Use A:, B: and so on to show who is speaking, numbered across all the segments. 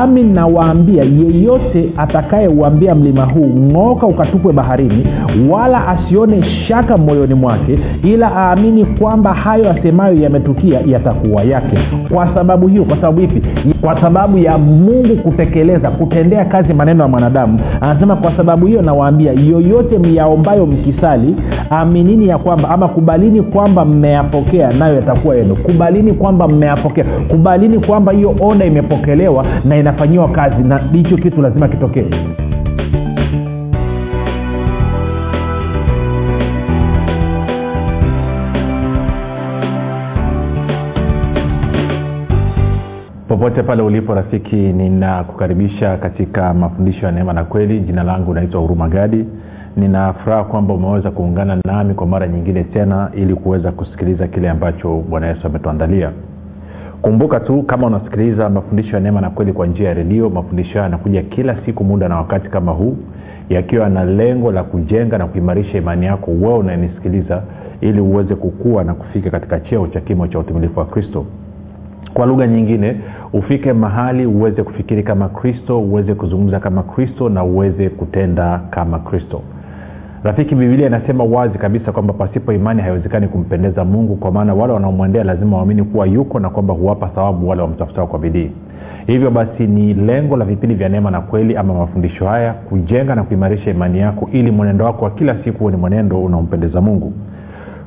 A: amin nawaambia yeyote atakayeuambia mlima huu ng'oka ukatupwe baharini wala asione shaka moyoni mwake ila aamini kwamba hayo asemayo yametukia yatakuwa yake. Kwa sababu hiyo kwa sababu ipi? Kwa sababu ya mungu kutekeleza kutendea kazi maneno ya mwanadamu. Anasema kwa sababu hiyo nawaambia yoyote myaombayo mkisali aminini ya kwamba ama kubalini kwamba mmeyapokea nayo yatakuwa yenu. Kubalini kwamba mmeyapokea. Kubalini kwamba hiyo oda imepokelewa na inafanyiwa kazi na hicho kitu lazima kitokee. Popote pale ulipo rafiki ninakukaribisha katika mafundisho ya neema na kweli. Jina langu naitwa huruma gadi. Ninafuraha kwamba umeweza kuungana nami kwa mara nyingine tena ili kuweza kusikiliza kile ambacho bwana yesu ametuandalia kumbuka tu kama unasikiliza mafundisho ya neema na kweli kwa njia ya redio mafundisho hayo yanakuja kila siku muda na wakati kama huu yakiwa na lengo la kujenga na kuimarisha imani yako wewe unayenisikiliza ili uweze kukua na kufika katika cheo cha kimo cha utumilifu wa kristo. Kwa lugha nyingine ufike mahali uweze kufikiri kama kristo uweze kuzungumza kama kristo na uweze kutenda kama kristo rafiki bibilia inasema wazi kabisa kwamba pasipo imani haiwezekani kumpendeza mungu kwa maana wale wanaomwendea lazima waamini kuwa yuko na kwamba huwapa thawabu wale wamtafutao kwa bidii. Hivyo basi ni lengo la vipindi vya neema na kweli ama mafundisho haya kujenga na kuimarisha imani yako ili mwenendo wako wa kila siku ni mwenendo unaompendeza mungu.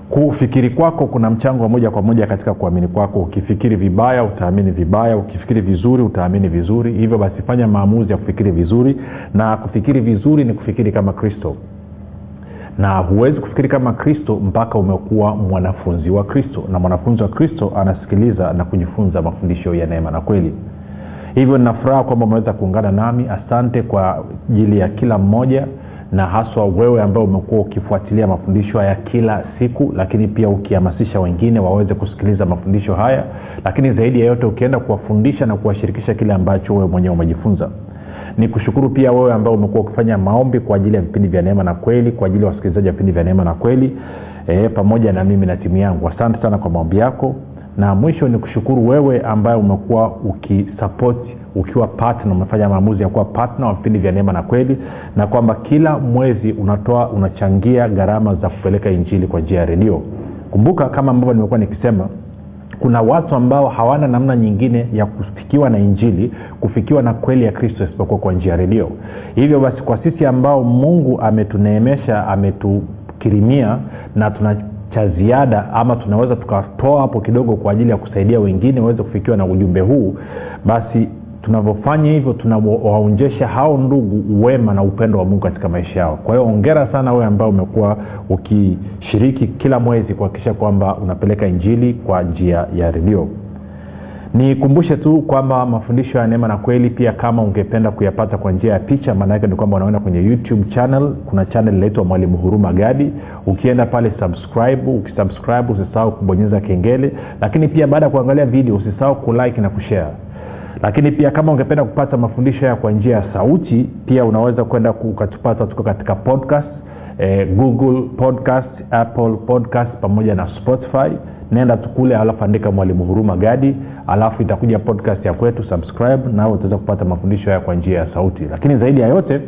A: Kufikiri kwako kuna mchango wa moja kwa moja katika kuamini kwako. Ukifikiri vibaya utaamini vibaya. Ukifikiri vizuri utaamini vizuri. Hivyo basi fanya maamuzi ya kufikiri vizuri na kufikiri vizuri ni kufikiri kama kristo na huwezi kufikiri kama kristo mpaka umekuwa mwanafunzi wa kristo. Na mwanafunzi wa kristo anasikiliza na kujifunza mafundisho ya neema na kweli. Hivyo ninafuraha kwamba umeweza kuungana nami. Asante kwa ajili ya kila mmoja. Na haswa wewe ambao umekuwa ukifuatilia mafundisho haya kila siku lakini pia ukihamasisha wengine waweze kusikiliza mafundisho haya. Lakini zaidi ya yote ukienda kuwafundisha na kuwashirikisha kile ambacho wewe mwenyewe umejifunza ni kushukuru pia wewe ambao umekuwa ukifanya maombi kwa ajili ya vipindi vya neema na kweli kwa ajili ya wasikilizaji wa vipindi vya neema na kweli e, pamoja na mimi na timu yangu. Asante sana kwa maombi yako. Na mwisho ni kushukuru wewe ambaye umekuwa ukisapoti ukiwa patna umefanya maamuzi ya kuwa patna wa vipindi vya neema na kweli na kwamba kila mwezi unatoa unachangia gharama za kupeleka injili kwa njia ya redio. Kumbuka kama ambavyo nimekuwa nikisema kuna watu ambao hawana namna nyingine ya kufikiwa na injili kufikiwa na kweli ya kristo isipokuwa kwa njia ya redio. Hivyo basi kwa sisi ambao mungu ametuneemesha ametukirimia na tuna cha ziada ama tunaweza tukatoa hapo kidogo kwa ajili ya kusaidia wengine waweze kufikiwa na ujumbe huu basi tunavyofanya hivyo tunawaonjesha hao ndugu wema na upendo wa mungu katika maisha yao. Kwa hiyo ongera sana wewe ambao umekuwa ukishiriki kila mwezi kuhakikisha kwamba unapeleka injili kwa njia ya redio. Nikumbushe tu kwamba mafundisho ya neema na kweli pia kama ungependa kuyapata kwa njia ya picha maanaake ni kwamba unaenda kwenye youtube channel. Kuna channel inaitwa mwalimu huruma gadi. Ukienda pale subscribe ukisubscribe usisahau kubonyeza kengele. Lakini pia baada ya kuangalia video usisahau kulike na kushare lakini pia kama ungependa kupata mafundisho haya kwa njia ya sauti pia unaweza kwenda ukatupata tuko katika podcast eh, google podcast apple podcast pamoja na spotify. Nenda tukule alafu andika mwalimu huruma gadi alafu itakuja podcast ya kwetu subscribe nawe utaweza kupata mafundisho haya kwa njia ya sauti. Lakini zaidi ya yote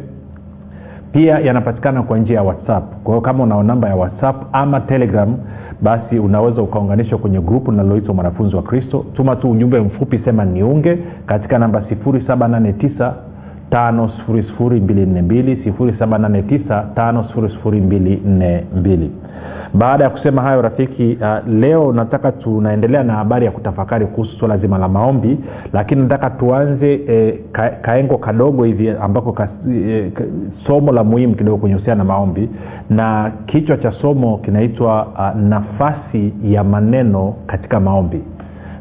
A: pia yanapatikana kwa njia ya whatsapp. Kwa hiyo kama una namba ya whatsapp ama telegram basi unaweza ukaunganishwa kwenye grupu linaloitwa mwanafunzi wa kristo. Tuma tu ujumbe mfupi sema niunge katika namba 789 52 baada ya kusema hayo rafiki uh, leo nataka tunaendelea na habari ya kutafakari kuhusu swala zima la maombi lakini nataka tuanze eh, ka, kaengo kadogo hivi ambako ka, eh, ka, somo la muhimu kidogo kwenye husiana na maombi. Na kichwa cha somo kinaitwa uh, nafasi ya maneno katika maombi.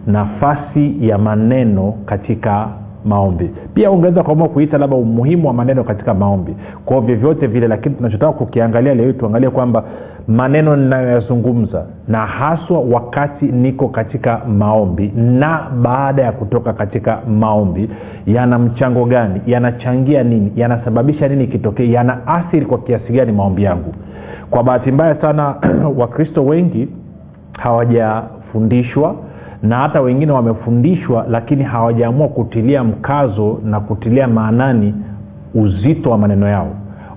A: Nafasi ya maneno katika maombi. Pia ungeweza kuamua kuita labda umuhimu wa maneno katika maombi. Kwao vyovyote vile lakini tunachotaka kukiangalia leo tuangalie kwamba maneno ninayoyazungumza na haswa wakati niko katika maombi na baada ya kutoka katika maombi yana mchango gani? Yanachangia nini? Yanasababisha nini kitokee yana athiri kwa kiasi gani maombi yangu? Kwa bahati mbaya sana wakristo wengi hawajafundishwa na hata wengine wamefundishwa lakini hawajaamua kutilia mkazo na kutilia maanani uzito wa maneno yao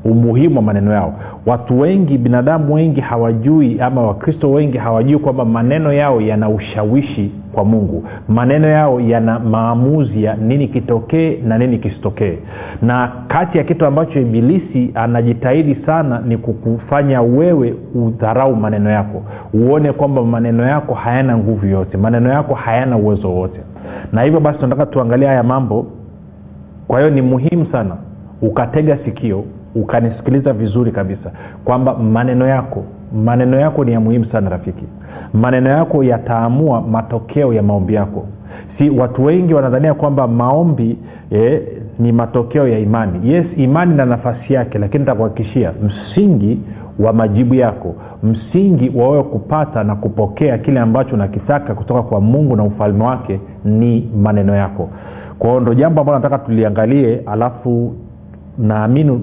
A: umuhimu wa maneno yao. Watu wengi binadamu wengi hawajui ama wakristo wengi hawajui kwamba maneno yao yana ushawishi kwa mungu. Maneno yao yana maamuzi ya nini kitokee na nini kisitokee. Na kati ya kitu ambacho ibilisi anajitahidi sana ni kukufanya wewe udharau maneno yako. Uone kwamba maneno yako hayana nguvu yote maneno yako hayana uwezo wote na hivyo basi tunataka tuangalia haya mambo. Kwa hiyo ni muhimu sana ukatega sikio ukanisikiliza vizuri kabisa kwamba maneno yako maneno yako ni ya muhimu sana rafiki. Maneno yako yataamua matokeo ya maombi yako. Si watu wengi wanadhania kwamba maombi eh, ni matokeo ya imani. Yes imani na nafasi yake lakini takuhakikishia msingi wa majibu yako msingi wa wewe kupata na kupokea kile ambacho unakitaka kutoka kwa mungu na ufalme wake ni maneno yako. Kwao ndo jambo ambalo nataka tuliangalie alafu naamini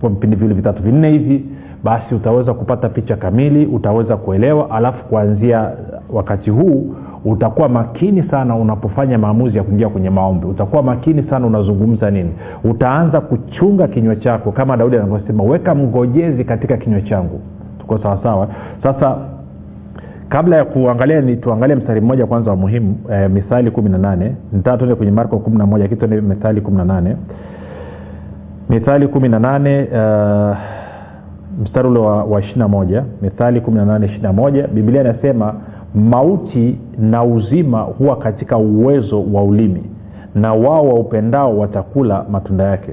A: kwa vipindi vile vitatu vinne hivi basi utaweza kupata picha kamili utaweza kuelewa alafu kuanzia wakati huu utakuwa makini sana unapofanya maamuzi ya kuingia kwenye maombi. Utakuwa makini sana unazungumza nini. Utaanza kuchunga kinywa chako kama daudi anavyosema weka mgojezi katika kinywa changu. Tuko sawasawa sasa kabla ya kuangalia ni tuangalie mstari mmoja kwanza wa muhimu e, mithali kumi na nane. Nitaa tuende kwenye marko kumi na moja kitu mithali kumi na nane mithali kumi na nane uh, mstari ule wa, wa ishirina moja. Mithali kumi na nane ishirina moja. Biblia inasema mauti na uzima huwa katika uwezo wa ulimi na wao waupendao watakula matunda yake.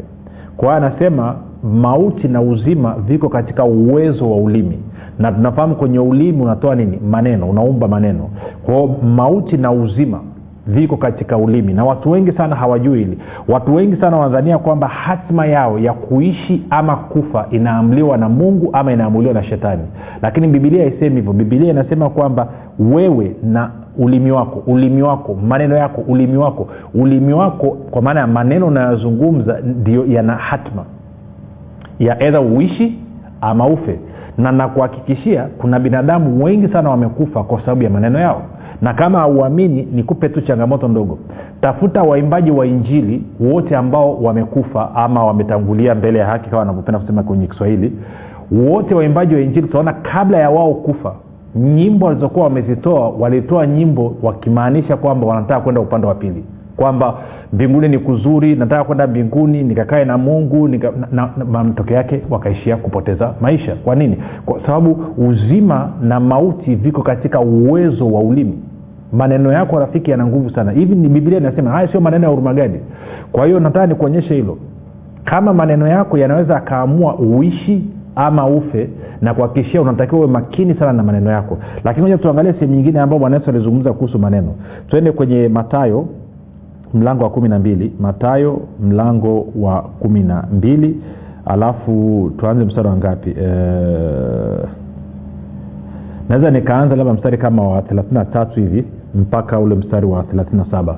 A: Kwa hiyo anasema mauti na uzima viko katika uwezo wa ulimi. Na tunafahamu kwenye ulimi unatoa nini? Maneno unaumba maneno. Kwao mauti na uzima viko katika ulimi. Na watu wengi sana hawajui hili. Watu wengi sana wanadhania kwamba hatima yao ya kuishi ama kufa inaamliwa na mungu ama inaamuliwa na shetani. Lakini bibilia haisemi hivyo. Bibilia inasema kwamba wewe na ulimi wako ulimi wako maneno yako ulimi wako. Ulimi wako kwa maana ya maneno unayozungumza ndio yana hatma ya edha uishi ama ufe. Na nakuhakikishia kuna binadamu wengi sana wamekufa kwa sababu ya maneno yao na kama hauamini nikupe tu changamoto ndogo. Tafuta waimbaji wa injili wote ambao wamekufa ama wametangulia mbele ya haki kama wanavyopenda kusema kwenye kiswahili. Wote waimbaji wa injili utaona kabla ya wao kufa nyimbo walizokuwa wamezitoa walitoa nyimbo wakimaanisha kwamba wanataka kwenda upande wa pili. Kwamba mbinguni ni kuzuri nataka kwenda mbinguni nikakae na mungu nika, na, na, matokeo yake wakaishia kupoteza maisha. Kwa nini? Kwa sababu uzima na mauti viko katika uwezo wa ulimi maneno yako rafiki yana nguvu sana. Hivi ni biblia inasema haya sio maneno ya urumagadi kwa hiyo nataka nikuonyeshe hilo. Kama maneno yako yanaweza akaamua uishi ama ufe na kuhakikishia unatakiwa uwe makini sana na maneno yako. Lakini moja tuangalie sehemu nyingine ambayo bwana alizungumza kuhusu maneno. Twende kwenye matayo mlango wa kumi na mbili. Matayo mlango wa kumi na mbili. Alafu tuanze mstari wa ngapi? E... naweza nikaanza labda mstari kama wa thelathina tatu hivi mpaka ule mstari wa thelathina saba.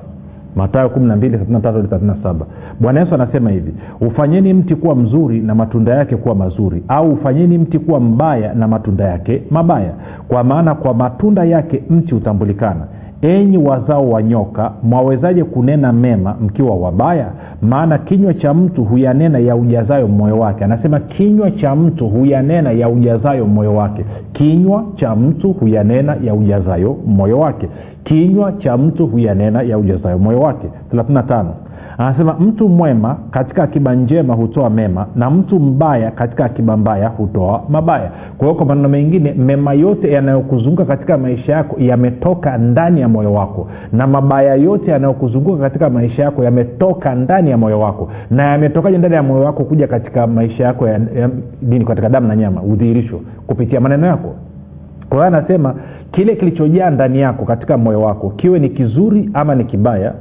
A: Matayo kumi na mbili thelathina tatu hadi thelathina saba. Bwana yesu anasema hivi ufanyeni mti kuwa mzuri na matunda yake kuwa mazuri au ufanyeni mti kuwa mbaya na matunda yake mabaya. Kwa maana kwa matunda yake mti hutambulikana enyi wazao wa nyoka mwawezaje kunena mema mkiwa wabaya? Maana kinywa cha mtu huyanena ya ujazayo moyo wake. Anasema kinywa cha mtu huyanena ya ujazayo moyo wake. Kinywa cha mtu huyanena ya ujazayo moyo wake. Kinywa cha mtu huyanena ya ujazayo moyo wake. 35 anasema mtu mwema katika akiba njema hutoa mema na mtu mbaya katika akiba mbaya hutoa mabaya. Kwa hiyo kwa maneno mengine mema yote yanayokuzunguka katika maisha yako yametoka ndani ya moyo wako na mabaya yote yanayokuzunguka katika maisha yako yametoka ndani ya moyo wako. Na yametokaje ndani ya moyo wako kuja katika maisha yako ya, ya, nini katika damu na nyama? Udhihirisho kupitia maneno yako. Kwa hiyo anasema kile kilichojaa ndani yako katika moyo wako kiwe ni kizuri ama ni kibaya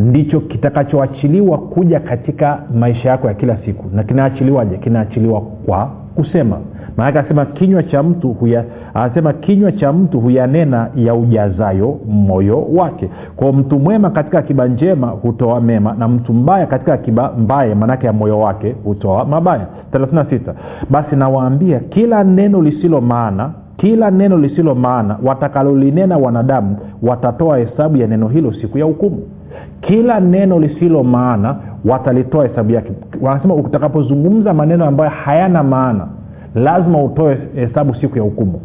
A: ndicho kitakachoachiliwa kuja katika maisha yako ya kila siku. Na kinaachiliwaje? Kinaachiliwa kwa kusema. Maanake anasema kinywa cha mtu huya anasema kinywa cha mtu huyanena ya ujazayo moyo wake. Kwa mtu mwema katika akiba njema hutoa mema na mtu mbaya katika akiba mbaya maanake ya moyo wake hutoa mabaya. 36 basi nawaambia kila neno lisilo maana kila neno lisilo maana watakalolinena wanadamu watatoa hesabu ya neno hilo siku ya hukumu. Kila neno lisilo maana watalitoa hesabu yake. Wanasema utakapozungumza maneno ambayo hayana maana lazima utoe hesabu siku ya hukumu.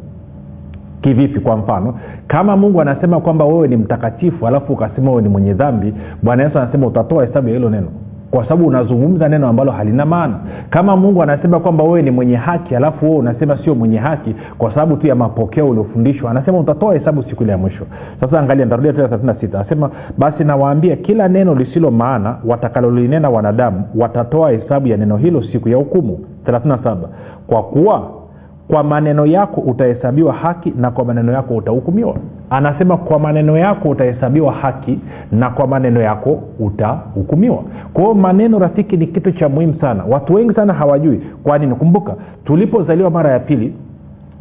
A: Kivipi? Kwa mfano kama mungu anasema kwamba wewe ni mtakatifu alafu ukasema wewe ni mwenye dhambi bwana yesu anasema utatoa hesabu ya hilo neno kwa sababu unazungumza neno ambalo halina maana. Kama mungu anasema kwamba wewe ni mwenye haki alafu wewe unasema sio mwenye haki kwa sababu tu ya mapokeo uliofundishwa anasema utatoa hesabu siku ile ya mwisho. Sasa angalia ntarudia tena 36 anasema basi nawaambia kila neno lisilo maana watakalolinena wanadamu watatoa hesabu ya neno hilo siku ya hukumu. 37 kwa kuwa kwa maneno yako utahesabiwa haki na kwa maneno yako utahukumiwa. Anasema kwa maneno yako utahesabiwa haki na kwa maneno yako utahukumiwa. Kwa hiyo maneno rafiki ni kitu cha muhimu sana. Watu wengi sana hawajui. Kwa nini? Kumbuka tulipozaliwa mara ya pili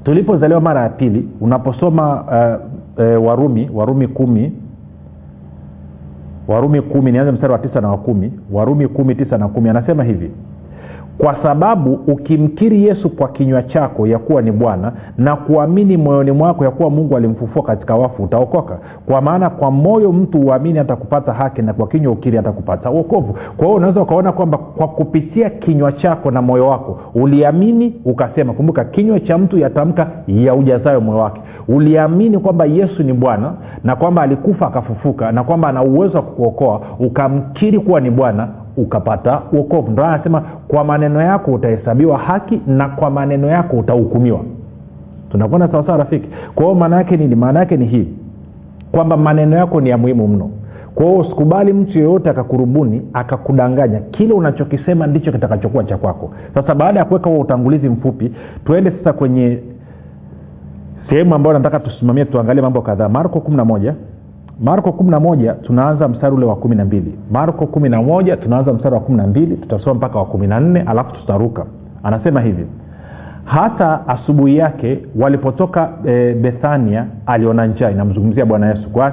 A: tulipozaliwa mara ya pili unaposoma uh, uh, warumi warumi kumi warumi kumi nianze mstari wa tisa na wa kumi warumi kumi tisa na kumi anasema hivi kwa sababu ukimkiri yesu kwa kinywa chako ya kuwa ni bwana na kuamini moyoni mwako ya kuwa mungu alimfufua katika wafu utaokoka. Kwa maana kwa moyo mtu uamini hata kupata haki na kwa kinywa ukiri hata kupata uokovu kwa hiyo unaweza ukaona kwamba kwa kupitia kinywa chako na moyo wako uliamini ukasema kumbuka kinywa cha mtu yatamka ya ujazayo moyo wake. Uliamini kwamba yesu ni bwana na kwamba alikufa akafufuka na kwamba ana uwezo wa kukuokoa ukamkiri kuwa ni bwana ukapata uokovu ndo anasema kwa maneno yako utahesabiwa haki na kwa maneno yako utahukumiwa. Tunakwenda sawasawa rafiki? Kwa hiyo maana yake nini? Maana yake ni hii kwamba maneno yako ni ya muhimu mno. Kwa hiyo usikubali mtu yeyote akakurubuni akakudanganya. Kile unachokisema ndicho kitakachokuwa cha kwako. Sasa baada ya kuweka huo utangulizi mfupi tuende sasa kwenye sehemu ambayo nataka tusimamie tuangalie mambo kadhaa. Marko 11 marko 11 tunaanza mstari ule wa 12 marko 11 tunaanza mstari wa 12 tutasoma mpaka wa 14 alafu tutaruka. Anasema hivi hata asubuhi yake walipotoka e, bethania aliona njaa. Inamzungumzia bwana yesu. Kwa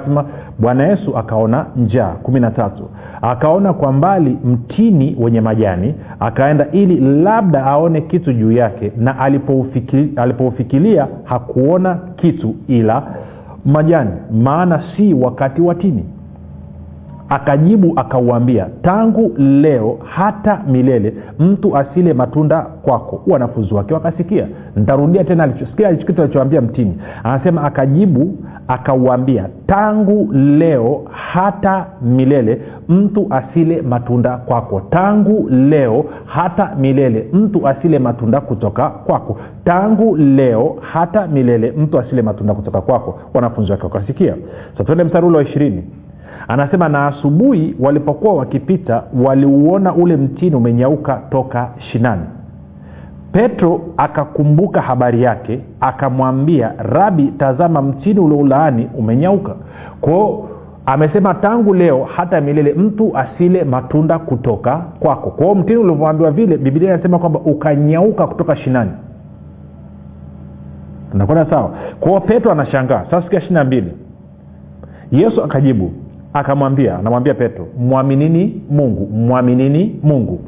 A: bwana yesu akaona njaa. Kumi na tatu akaona kwa mbali mtini wenye majani akaenda ili labda aone kitu juu yake na alipoufikilia alipo hakuona kitu ila majani maana si wakati wa tini akajibu akauambia tangu leo hata milele mtu asile matunda kwako. Wanafunzi wake wakasikia. Ntarudia tena sikia kitu alichoambia mtini. Anasema akajibu akauambia tangu leo hata milele mtu asile matunda kwako. Tangu leo hata milele mtu asile matunda kutoka kwako. Tangu leo hata milele mtu asile matunda kutoka kwako. Wanafunzi wake wakasikia. Satuende mstari ule wa ishirini anasema na asubuhi walipokuwa wakipita waliuona ule mtini umenyauka toka shinani. Petro akakumbuka habari yake akamwambia rabi tazama mtini ulioulaani umenyauka. Kwao amesema tangu leo hata milele mtu asile matunda kutoka kwako. Kwao mtini ulivyoambiwa vile bibilia inasema kwamba ukanyauka kutoka shinani. Nakwenda sawa? Kwao petro anashangaa. Sasa sikia ishiri na mbili. Yesu akajibu akamwambia anamwambia petro mwaminini mungu mwaminini mungu.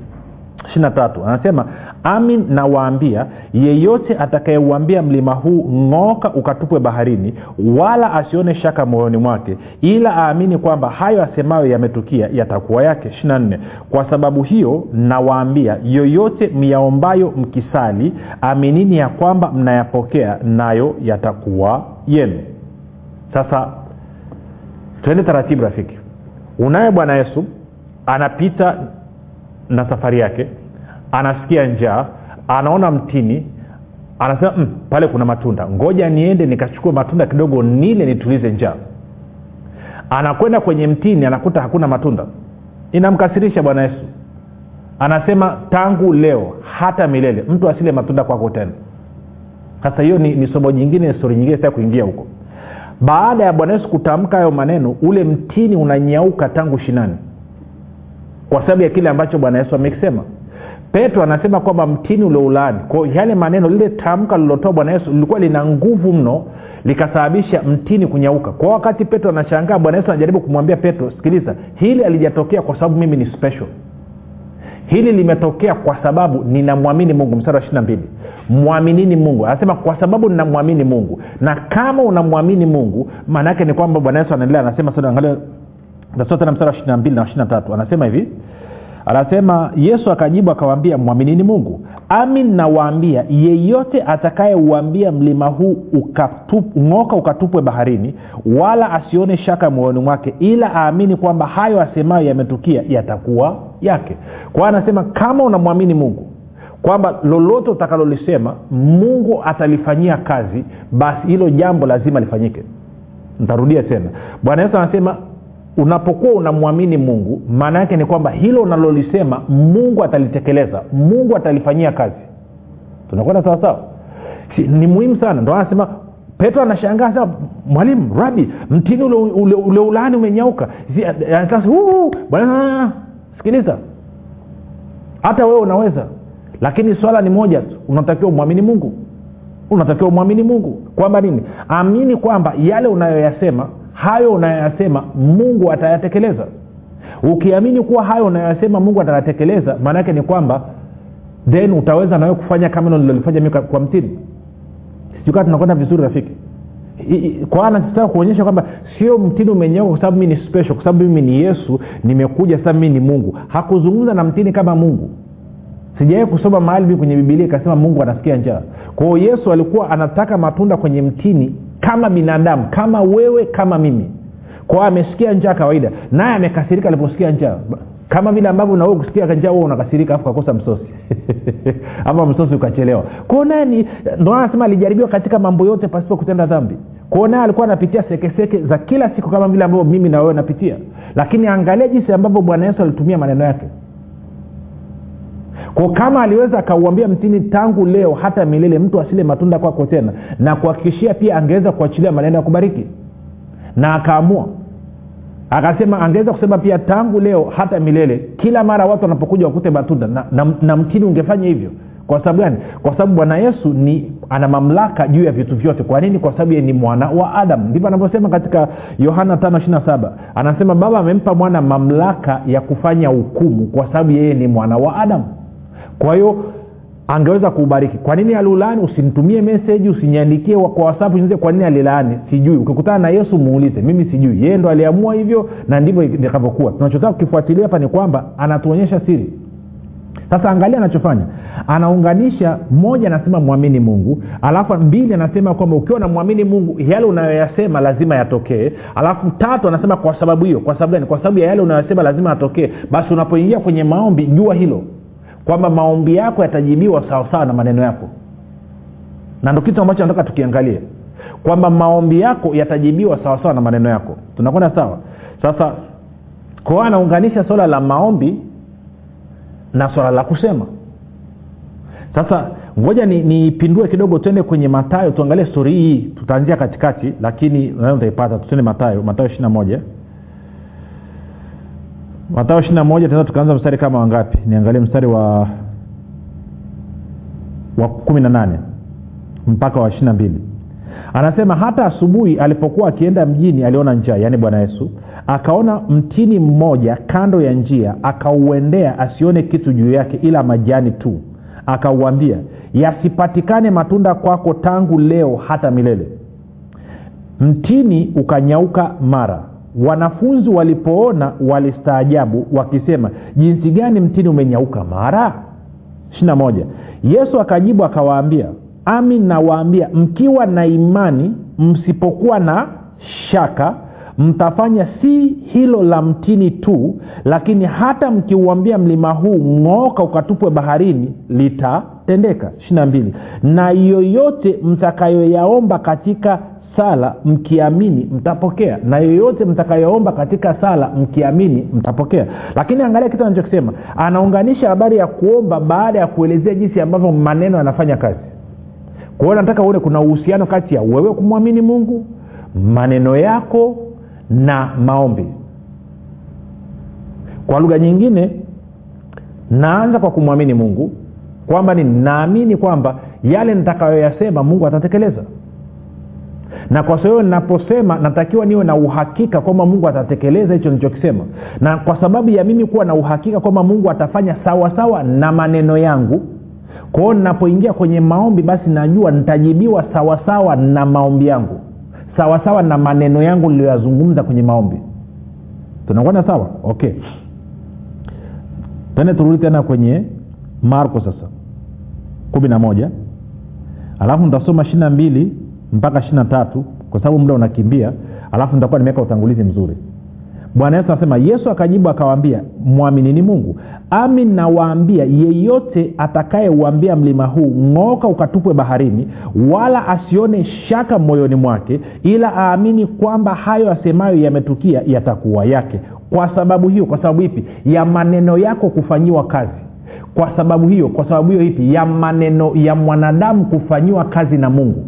A: Ishirina anasema amin nawaambia yeyote atakayeuambia mlima huu ng'oka ukatupwe baharini wala asione shaka moyoni mwake ila aamini kwamba hayo asemayo yametukia yatakuwa yake. Ishirina nne kwa sababu hiyo nawaambia yoyote myaombayo mkisali aminini ya kwamba mnayapokea nayo yatakuwa yenu. Sasa twende taratibu rafiki. Unaye bwana yesu anapita na safari yake anasikia njaa anaona mtini anasema mm, pale kuna matunda. Ngoja niende nikachukue matunda kidogo nile nitulize njaa. Anakwenda kwenye mtini anakuta hakuna matunda. Inamkasirisha bwana yesu. Anasema tangu leo hata milele mtu asile matunda kwako tena. Sasa hiyo ni, ni somo jingine stori nyingine sita kuingia huko baada ya bwana yesu kutamka hayo maneno ule mtini unanyauka tangu shinani. Kwa sababu ya kile ambacho bwana yesu amekisema. Petro anasema kwamba mtini ulioulaani kwao yale maneno lile tamka lilotoa bwana yesu lilikuwa lina nguvu mno likasababisha mtini kunyauka. Kwa wakati petro anashangaa bwana yesu anajaribu kumwambia petro sikiliza hili alijatokea kwa sababu mimi ni special. Hili limetokea kwa sababu ninamwamini mungu. Mstari wa ishiri na mbili mwaminini mungu. Anasema kwa sababu ninamwamini mungu na kama unamwamini mungu maana yake ni kwamba bwana yesu anaendelea anasema angalia tasoma tena mstari wa ishiri mbili na ishiri tatu. Anasema hivi anasema yesu akajibu akawaambia mwaminini mungu amin nawaambia yeyote atakayeuambia mlima huu ukatup, ng'oka ukatupwe baharini wala asione shaka moyoni mwake ila aamini kwamba hayo asemayo yametukia yatakuwa yake. Kwa anasema kama unamwamini mungu kwamba lolote utakalolisema mungu atalifanyia kazi basi hilo jambo lazima lifanyike. Ntarudia tena. Bwana yesu anasema unapokuwa unamwamini mungu maana yake ni kwamba hilo unalolisema mungu atalitekeleza mungu atalifanyia kazi. Tunakwenda sawasawa si, ni muhimu sana. Ndo anasema petro anashangaa sa mwalimu rabi mtini ule, ule, ule umenyauka. Sikiliza. Hata wewe unaweza lakini swala ni moja tu. Unatakiwa umwamini mungu. Unatakiwa umwamini mungu. Kwamba nini? Amini kwamba yale unayoyasema hayo unayoyasema mungu atayatekeleza. Ukiamini kuwa hayo unayoyasema mungu atayatekeleza maana yake ni kwamba then utaweza nawe kufanya kama nilolifanya mi kwa mtini. Sijukaa tunakwenda vizuri rafiki. Kwa nataka kuonyesha kwamba sio mtini umenyeuka kwa sababu mi ni special kwa sababu mimi ni yesu nimekuja sasa mimi ni mungu. Hakuzungumza na mtini kama mungu sijawai kusoma mahali kwenye bibilia ikasema mungu anasikia njaa. Kwa yesu alikuwa anataka matunda kwenye mtini kama binadamu kama wewe kama mimi. Kwao amesikia njaa kawaida naye amekasirika aliposikia njaa. Kama vile ambavyo nawe kusikia njaa huo unakasirika afu kakosa msosi. Ama msosi ukachelewa. Kwao naye ndo anasema alijaribiwa katika mambo yote pasipo kutenda dhambi. Kwao naye alikuwa anapitia sekeseke za kila siku kama vile ambavyo mimi na wewe napitia. Lakini angalia jinsi ambavyo bwana yesu alitumia maneno yake kwa kama aliweza akauambia mtini tangu leo hata milele mtu asile matunda kwako tena na kuhakikishia pia angeweza kuachilia maneno ya kubariki. Na akaamua. Akasema angeweza kusema pia tangu leo hata milele kila mara watu wanapokuja wakute matunda na, na, na mtini ungefanya hivyo. Kwa sababu gani? Kwa sababu bwana yesu ni ana mamlaka juu ya vitu vyote. Kwa nini? Kwa sababu ni mwana wa adamu. Ndivyo anavyosema katika yohana 5 anasema baba amempa mwana mamlaka ya kufanya hukumu kwa sababu yeye ni mwana wa adamu kwa hiyo angeweza kuubariki. Kwa nini aliulaani usinitumie meseji usiniandikie kwa whatsapp kwa nini alilaani. Sijui. Ukikutana na yesu muulize. Mimi sijui. Yeye ndo aliamua hivyo na ndivyo itakavyokuwa. Tunachotaka kukifuatilia hapa ni kwamba anatuonyesha siri. Sasa angalia anachofanya. Anaunganisha moja anasema mwamini mungu. Alafu mbili anasema kwamba ukiwa namwamini mungu yale unayoyasema lazima yatokee. Alafu tatu anasema kwa sababu hiyo. Kwa sababu gani? Kwa sababu ya yale unayoyasema lazima yatokee. Basi unapoingia kwenye maombi jua hilo kwamba maombi yako yatajibiwa sawasawa na maneno yako. Na ndo kitu ambacho nataka tukiangalie kwamba maombi yako yatajibiwa sawasawa na maneno yako. Tunakwenda sawa? Sasa kwao anaunganisha swala la maombi na swala la kusema. Sasa ngoja nipindue ni kidogo tuende kwenye matayo tuangalie stori hii. Tutaanzia katikati lakini utaipata. Tuende matayo matayo ishiri na moja matayo ishiri na moja tunaweza tukaanza mstari kama wangapi? Niangalie mstari wa wa kumi na nane mpaka wa ishiri na mbili. Anasema hata asubuhi alipokuwa akienda mjini aliona njaa yaani bwana yesu akaona mtini mmoja kando ya njia akauendea asione kitu juu yake ila majani tu. Akauambia yasipatikane matunda kwako tangu leo hata milele. Mtini ukanyauka mara wanafunzi walipoona walistaajabu wakisema jinsi gani mtini umenyauka mara? Ishina moja. Yesu akajibu akawaambia ami nawaambia mkiwa na imani msipokuwa na shaka mtafanya si hilo la mtini tu lakini hata mkiuambia mlima huu ng'ooka ukatupwe baharini litatendeka. Ishina mbili. Na yoyote mtakayoyaomba katika sala mkiamini mtapokea. Na yoyote mtakayoomba katika sala mkiamini mtapokea. Lakini angalia kitu anachokisema. Anaunganisha habari ya kuomba baada ya kuelezea jinsi ambavyo maneno yanafanya kazi. Kwa nataka uone kuna uhusiano kati ya wewe kumwamini mungu maneno yako na maombi. Kwa lugha nyingine naanza kwa kumwamini mungu kwamba ni naamini kwamba yale nitakayoyasema mungu atatekeleza na kwa sababu ninaposema natakiwa niwe na uhakika kwamba mungu atatekeleza hicho nilichokisema. Na kwa sababu ya mimi kuwa na uhakika kwamba mungu atafanya sawasawa sawa na maneno yangu kwao ninapoingia kwenye maombi basi najua nitajibiwa sawasawa na maombi yangu. Sawasawa sawa na maneno yangu niliyoyazungumza kwenye maombi. Tunakwenda sawa? Okay. Tende turudi tena kwenye marko sasa. kumi na moja. Alafu nitasoma ishiri na mbili mpaka ishirina tatu kwa sababu muda unakimbia alafu nitakuwa nimeweka utangulizi mzuri. Bwana yesu anasema yesu akajibu akawaambia mwaminini mungu amin nawaambia yeyote atakayeuambia mlima huu ng'oka ukatupwe baharini wala asione shaka moyoni mwake ila aamini kwamba hayo asemayo yametukia yatakuwa yake. Kwa sababu hiyo kwa sababu ipi? Ya maneno yako kufanyiwa kazi. Kwa sababu hiyo kwa sababu hiyo ipi? Ya maneno ya mwanadamu kufanyiwa kazi na mungu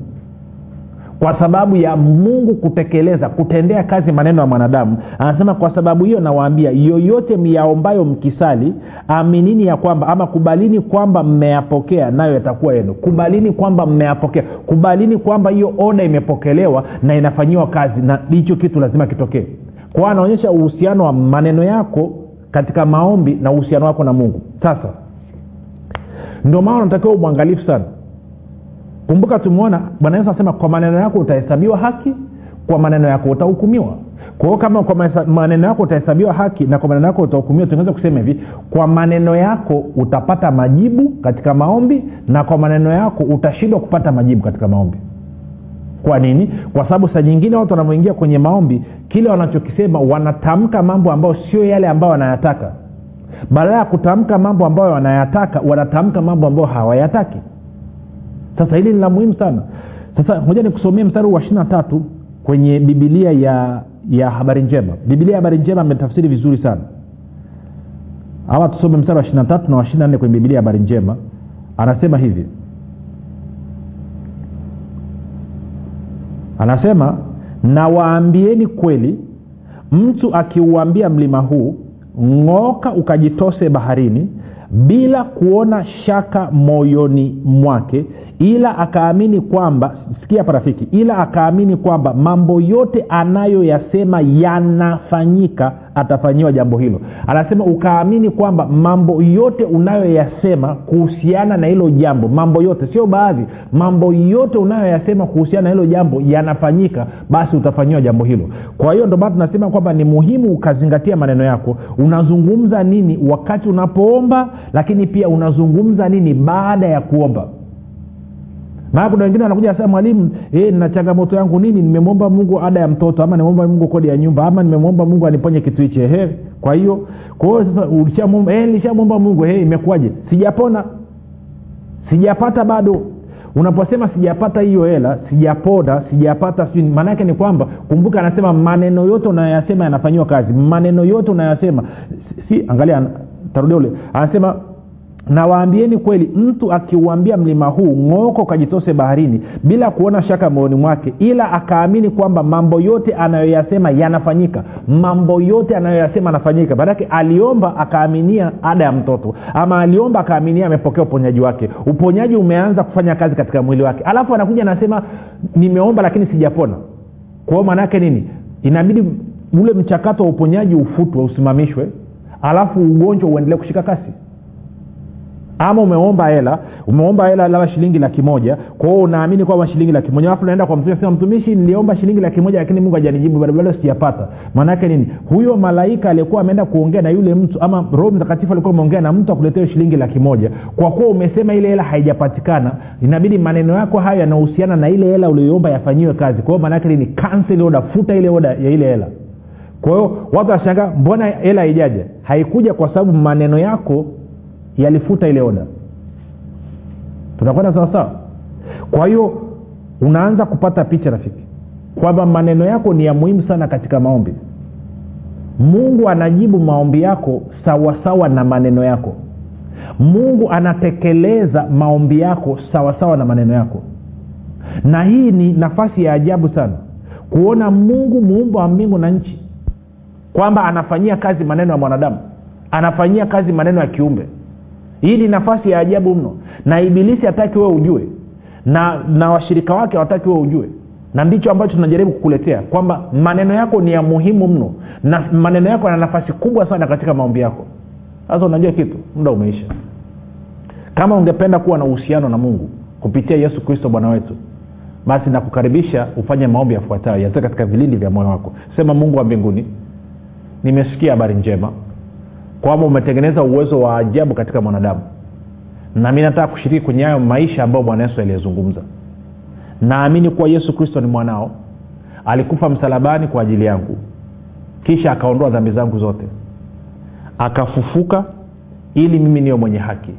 A: kwa sababu ya mungu kutekeleza kutendea kazi maneno ya mwanadamu. Anasema kwa sababu hiyo nawaambia yoyote myaombayo mkisali aminini ya kwamba ama kubalini kwamba mmeyapokea nayo yatakuwa yenu. Kubalini kwamba mmeyapokea. Kubalini kwamba hiyo oda imepokelewa na inafanyiwa kazi na hicho kitu lazima kitokee. Kwao anaonyesha uhusiano wa maneno yako katika maombi na uhusiano wako na mungu. Sasa ndio maana unatakiwa umwangalifu sana kumbuka tumeona bwana yesu anasema kwa maneno yako utahesabiwa haki kwa maneno yako utahukumiwa. Kwa hiyo kama kwa maneno yako utahesabiwa haki na kwa maneno yako utahukumiwa tunaweza kusema hivi kwa maneno yako utapata majibu katika maombi na kwa maneno yako utashindwa kupata majibu katika maombi. Kwa nini? Kwa sababu saa nyingine watu wanavyoingia kwenye maombi kile wanachokisema wanatamka mambo ambayo sio yale ambayo wanayataka. Badala ya kutamka mambo ambayo wanayataka wanatamka mambo ambayo hawayataki sasa hili ni la muhimu sana. Sasa moja nikusomie mstari wa ishiri na tatu kwenye bibilia ya ya habari njema. Bibilia ya habari njema ametafsiri vizuri sana. Ama tusome mstari wa ishiri na tatu na wa ishiri na nne kwenye bibilia ya habari njema. Anasema hivi. Anasema na waambieni kweli mtu akiuambia mlima huu ng'oka ukajitose baharini bila kuona shaka moyoni mwake ila akaamini kwamba sikia hapa rafiki ila akaamini kwamba mambo yote anayoyasema yanafanyika atafanyiwa jambo hilo. Anasema ukaamini kwamba mambo yote unayoyasema kuhusiana na hilo jambo mambo yote sio baadhi mambo yote unayoyasema kuhusiana na hilo jambo yanafanyika basi utafanyiwa jambo hilo. Kwa hiyo ndio maana tunasema kwamba ni muhimu ukazingatia maneno yako. Unazungumza nini wakati unapoomba lakini pia unazungumza nini baada ya kuomba maana kuna wengine wanakuja sasa mwalimu e, na changamoto yangu nini? Nimemwomba mungu ada ya mtoto ama nimemwomba mungu kodi ya nyumba ama nimemwomba mungu aniponye kitu hichi ehe. Kwa hiyo kwa hiyo sasa e, nilishamwomba mungu he imekuwaje? Sijapona. Sijapata bado. Unaposema sijapata hiyo hela sijapona sijapata maanaake ni kwamba kumbuka anasema maneno yote unayoyasema yanafanyiwa kazi. Maneno yote unayoyasema si angalia tarudia ule. Anasema na waambieni kweli mtu akiuambia mlima huu ng'oko ukajitose baharini bila kuona shaka moyoni mwake ila akaamini kwamba mambo yote anayoyasema yanafanyika mambo yote anayoyasema anafanyika maanake aliomba akaaminia ada ya mtoto ama aliomba akaaminia amepokea uponyaji wake. Uponyaji umeanza kufanya kazi katika mwili wake. Alafu anakuja anasema nimeomba lakini sijapona. Kwao maanaake nini? Inabidi ule mchakato wa uponyaji ufutwe usimamishwe. Alafu ugonjwa uendelee kushika kasi ama umeomba hela umeomba hela labda shilingi laki moja kwa hiyo unaamini kwamba shilingi laki moja alafu unaenda kwa mtumishi mtumishi niliomba shilingi laki moja lakini mungu hajanijibu bado sijapata. Maanaake nini? Huyo malaika aliyekuwa ameenda kuongea na yule mtu ama roho mtakatifu alikuwa ameongea na mtu akuletea shilingi laki moja kwa kuwa umesema ile hela haijapatikana inabidi maneno yako hayo yanahusiana na ile hela ulioomba yafanyiwe kazi. Kwa hiyo nini? Cancel order futa ile oda ya ile hela. Kwa hiyo watu wanashangaa mbona hela haijaja? Haikuja kwa sababu maneno yako yalifuta ile oda tunakwenda sawasawa kwa hiyo unaanza kupata picha rafiki kwamba maneno yako ni ya muhimu sana katika maombi. Mungu anajibu maombi yako sawasawa sawa na maneno yako. Mungu anatekeleza maombi yako sawasawa sawa na maneno yako. Na hii ni nafasi ya ajabu sana kuona mungu muumba wa mbingu na nchi kwamba anafanyia kazi maneno ya mwanadamu anafanyia kazi maneno ya kiumbe hii ni nafasi ya ajabu mno. Na ibilisi hataki wewe ujue. Na na washirika wake hawataki wewe ujue. Na ndicho ambacho tunajaribu kukuletea kwamba maneno yako ni ya muhimu mno. Na maneno yako yana nafasi kubwa sana katika maombi yako. Sasa unajua kitu muda umeisha. Kama ungependa kuwa na uhusiano na mungu kupitia yesu kristo bwana wetu basi nakukaribisha ufanye maombi yafuatayo yatoe katika vilindi vya moyo wako. Sema mungu wa mbinguni nimesikia habari njema kwamba umetengeneza uwezo wa ajabu katika mwanadamu. Na mi nataka kushiriki kwenye hayo maisha ambayo bwana yesu aliyezungumza. Naamini kuwa yesu kristo ni mwanao. Alikufa msalabani kwa ajili yangu. Kisha akaondoa dhambi zangu zote. Akafufuka ili mimi niyo mwenye haki.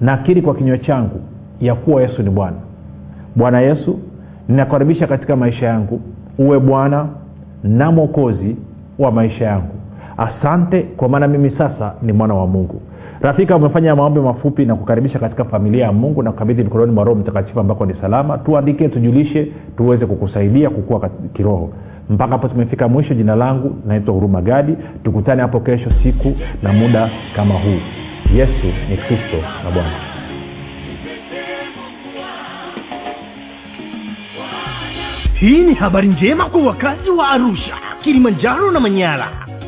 A: Nakiri kwa kinywa changu ya kuwa yesu ni bwana. Bwana yesu ninakaribisha katika maisha yangu. Uwe bwana na mwokozi wa maisha yangu asante kwa maana mimi sasa ni mwana wa mungu. Rafika umefanya maombi mafupi na kukaribisha katika familia ya mungu na kukabidhi mikononi mwa roho mtakatifu ambako ni salama. Tuandike tujulishe tuweze kukusaidia kukua kiroho. Mpaka hapo tumefika mwisho jina langu naitwa huruma gadi. Tukutane hapo kesho siku na muda kama huu. Yesu ni kristo na bwana.
B: Hii ni habari njema kwa wakazi wa arusha kilimanjaro na manyara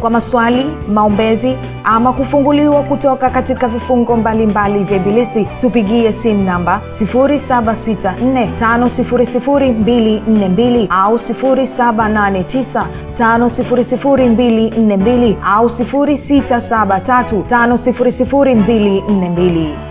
C: kwa maswali maombezi ama kufunguliwa kutoka katika vifungo mbalimbali vya ibilisi tupigie simu namba 7645242 au 789 5242 au 6735242